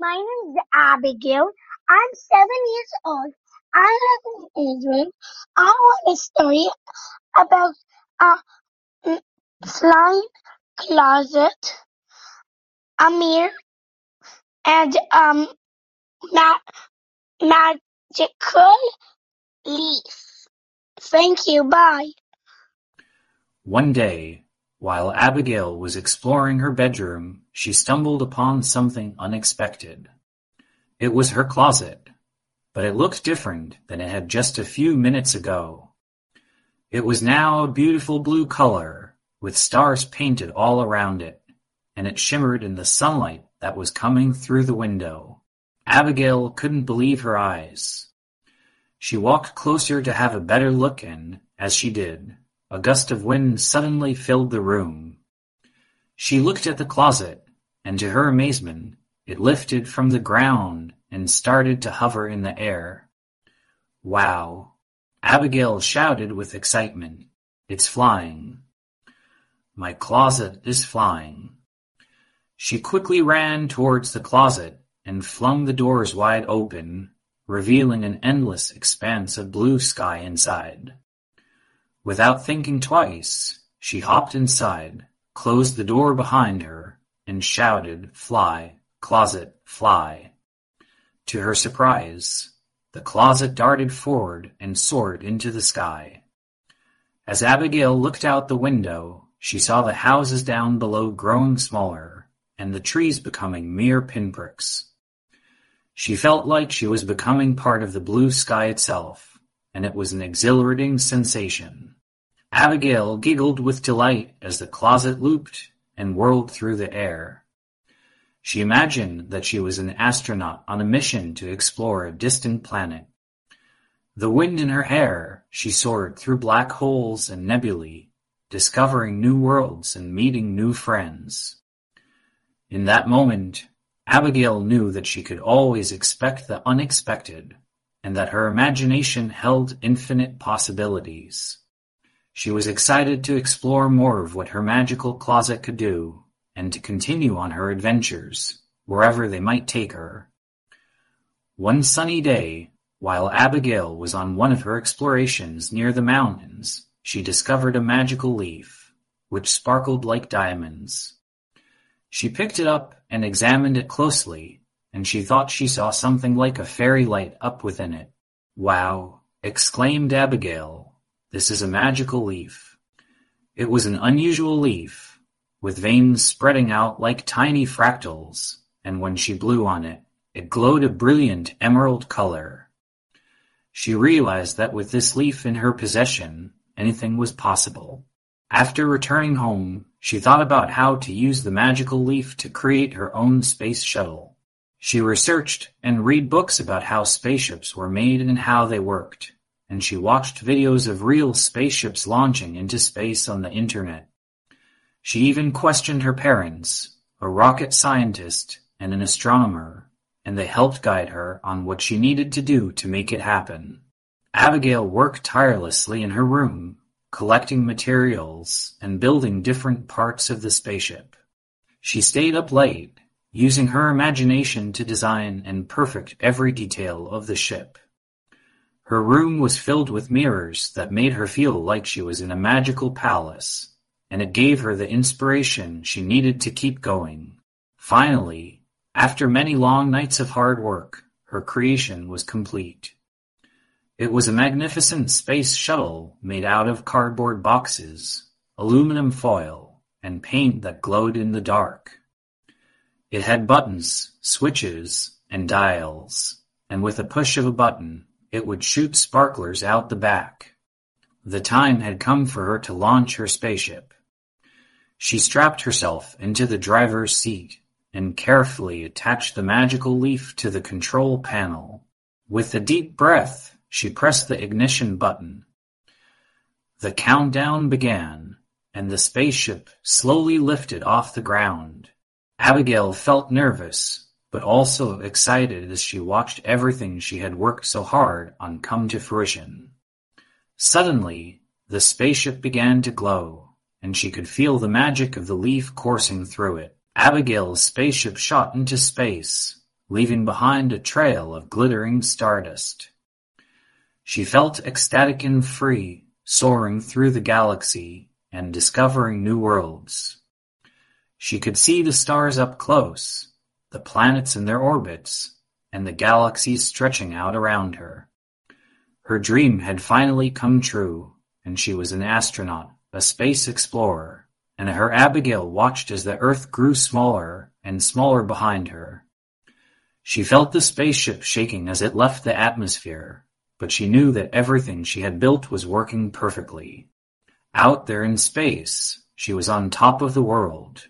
my name is Abigail. I'm seven years old. I live in Israel. I want a story about a flying closet, a mirror, and um ma- magical leaf. Thank you. Bye. One day, while Abigail was exploring her bedroom, she stumbled upon something unexpected. It was her closet, but it looked different than it had just a few minutes ago. It was now a beautiful blue color, with stars painted all around it, and it shimmered in the sunlight that was coming through the window. Abigail couldn't believe her eyes. She walked closer to have a better look and, as she did, a gust of wind suddenly filled the room. She looked at the closet, and to her amazement, it lifted from the ground and started to hover in the air. Wow! Abigail shouted with excitement. It's flying. My closet is flying. She quickly ran towards the closet and flung the doors wide open, revealing an endless expanse of blue sky inside. Without thinking twice, she hopped inside, closed the door behind her, and shouted, Fly, closet, fly. To her surprise, the closet darted forward and soared into the sky. As Abigail looked out the window, she saw the houses down below growing smaller, and the trees becoming mere pinpricks. She felt like she was becoming part of the blue sky itself, and it was an exhilarating sensation. Abigail giggled with delight as the closet looped and whirled through the air. She imagined that she was an astronaut on a mission to explore a distant planet. The wind in her hair, she soared through black holes and nebulae, discovering new worlds and meeting new friends. In that moment, Abigail knew that she could always expect the unexpected, and that her imagination held infinite possibilities. She was excited to explore more of what her magical closet could do, and to continue on her adventures, wherever they might take her. One sunny day, while Abigail was on one of her explorations near the mountains, she discovered a magical leaf, which sparkled like diamonds. She picked it up and examined it closely, and she thought she saw something like a fairy light up within it. Wow! exclaimed Abigail this is a magical leaf. It was an unusual leaf, with veins spreading out like tiny fractals, and when she blew on it, it glowed a brilliant emerald color. She realized that with this leaf in her possession, anything was possible. After returning home, she thought about how to use the magical leaf to create her own space shuttle. She researched and read books about how spaceships were made and how they worked and she watched videos of real spaceships launching into space on the internet. She even questioned her parents, a rocket scientist and an astronomer, and they helped guide her on what she needed to do to make it happen. Abigail worked tirelessly in her room, collecting materials and building different parts of the spaceship. She stayed up late, using her imagination to design and perfect every detail of the ship. Her room was filled with mirrors that made her feel like she was in a magical palace, and it gave her the inspiration she needed to keep going. Finally, after many long nights of hard work, her creation was complete. It was a magnificent space shuttle made out of cardboard boxes, aluminum foil, and paint that glowed in the dark. It had buttons, switches, and dials, and with a push of a button, it would shoot sparklers out the back. The time had come for her to launch her spaceship. She strapped herself into the driver's seat and carefully attached the magical leaf to the control panel. With a deep breath, she pressed the ignition button. The countdown began, and the spaceship slowly lifted off the ground. Abigail felt nervous but also excited as she watched everything she had worked so hard on come to fruition. Suddenly, the spaceship began to glow, and she could feel the magic of the leaf coursing through it. Abigail's spaceship shot into space, leaving behind a trail of glittering stardust. She felt ecstatic and free, soaring through the galaxy and discovering new worlds. She could see the stars up close, the planets in their orbits, and the galaxies stretching out around her. Her dream had finally come true, and she was an astronaut, a space explorer, and her Abigail watched as the Earth grew smaller and smaller behind her. She felt the spaceship shaking as it left the atmosphere, but she knew that everything she had built was working perfectly. Out there in space, she was on top of the world.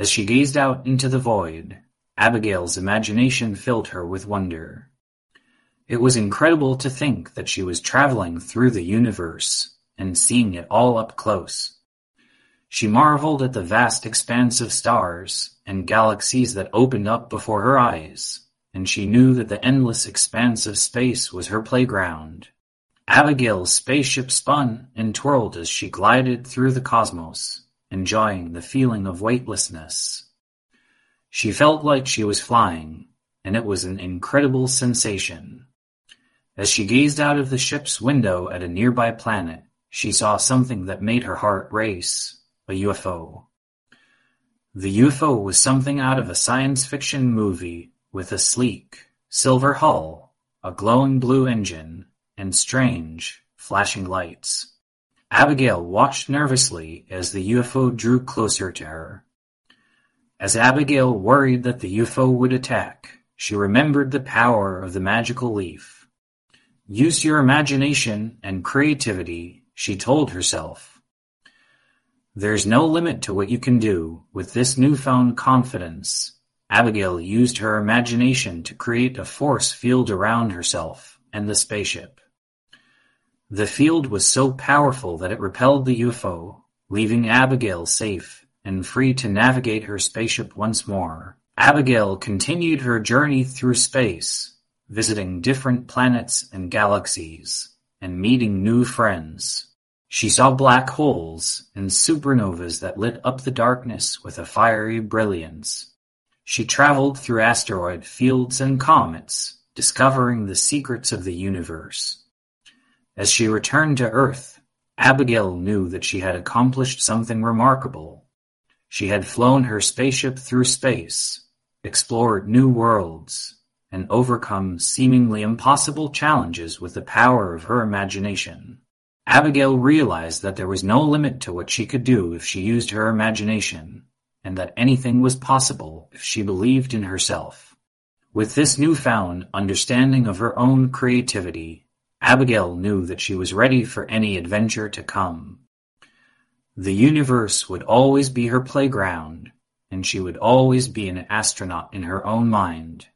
As she gazed out into the void, Abigail's imagination filled her with wonder. It was incredible to think that she was traveling through the universe and seeing it all up close. She marveled at the vast expanse of stars and galaxies that opened up before her eyes and she knew that the endless expanse of space was her playground. Abigail's spaceship spun and twirled as she glided through the cosmos, enjoying the feeling of weightlessness. She felt like she was flying, and it was an incredible sensation. As she gazed out of the ship's window at a nearby planet, she saw something that made her heart race, a UFO. The UFO was something out of a science fiction movie with a sleek, silver hull, a glowing blue engine, and strange, flashing lights. Abigail watched nervously as the UFO drew closer to her. As Abigail worried that the UFO would attack, she remembered the power of the magical leaf. Use your imagination and creativity, she told herself. There's no limit to what you can do with this newfound confidence Abigail used her imagination to create a force field around herself and the spaceship. The field was so powerful that it repelled the UFO, leaving Abigail safe and free to navigate her spaceship once more. Abigail continued her journey through space, visiting different planets and galaxies, and meeting new friends. She saw black holes and supernovas that lit up the darkness with a fiery brilliance. She traveled through asteroid fields and comets, discovering the secrets of the universe. As she returned to Earth, Abigail knew that she had accomplished something remarkable. She had flown her spaceship through space, explored new worlds, and overcome seemingly impossible challenges with the power of her imagination. Abigail realized that there was no limit to what she could do if she used her imagination and that anything was possible if she believed in herself. With this newfound understanding of her own creativity, Abigail knew that she was ready for any adventure to come. The universe would always be her playground, and she would always be an astronaut in her own mind.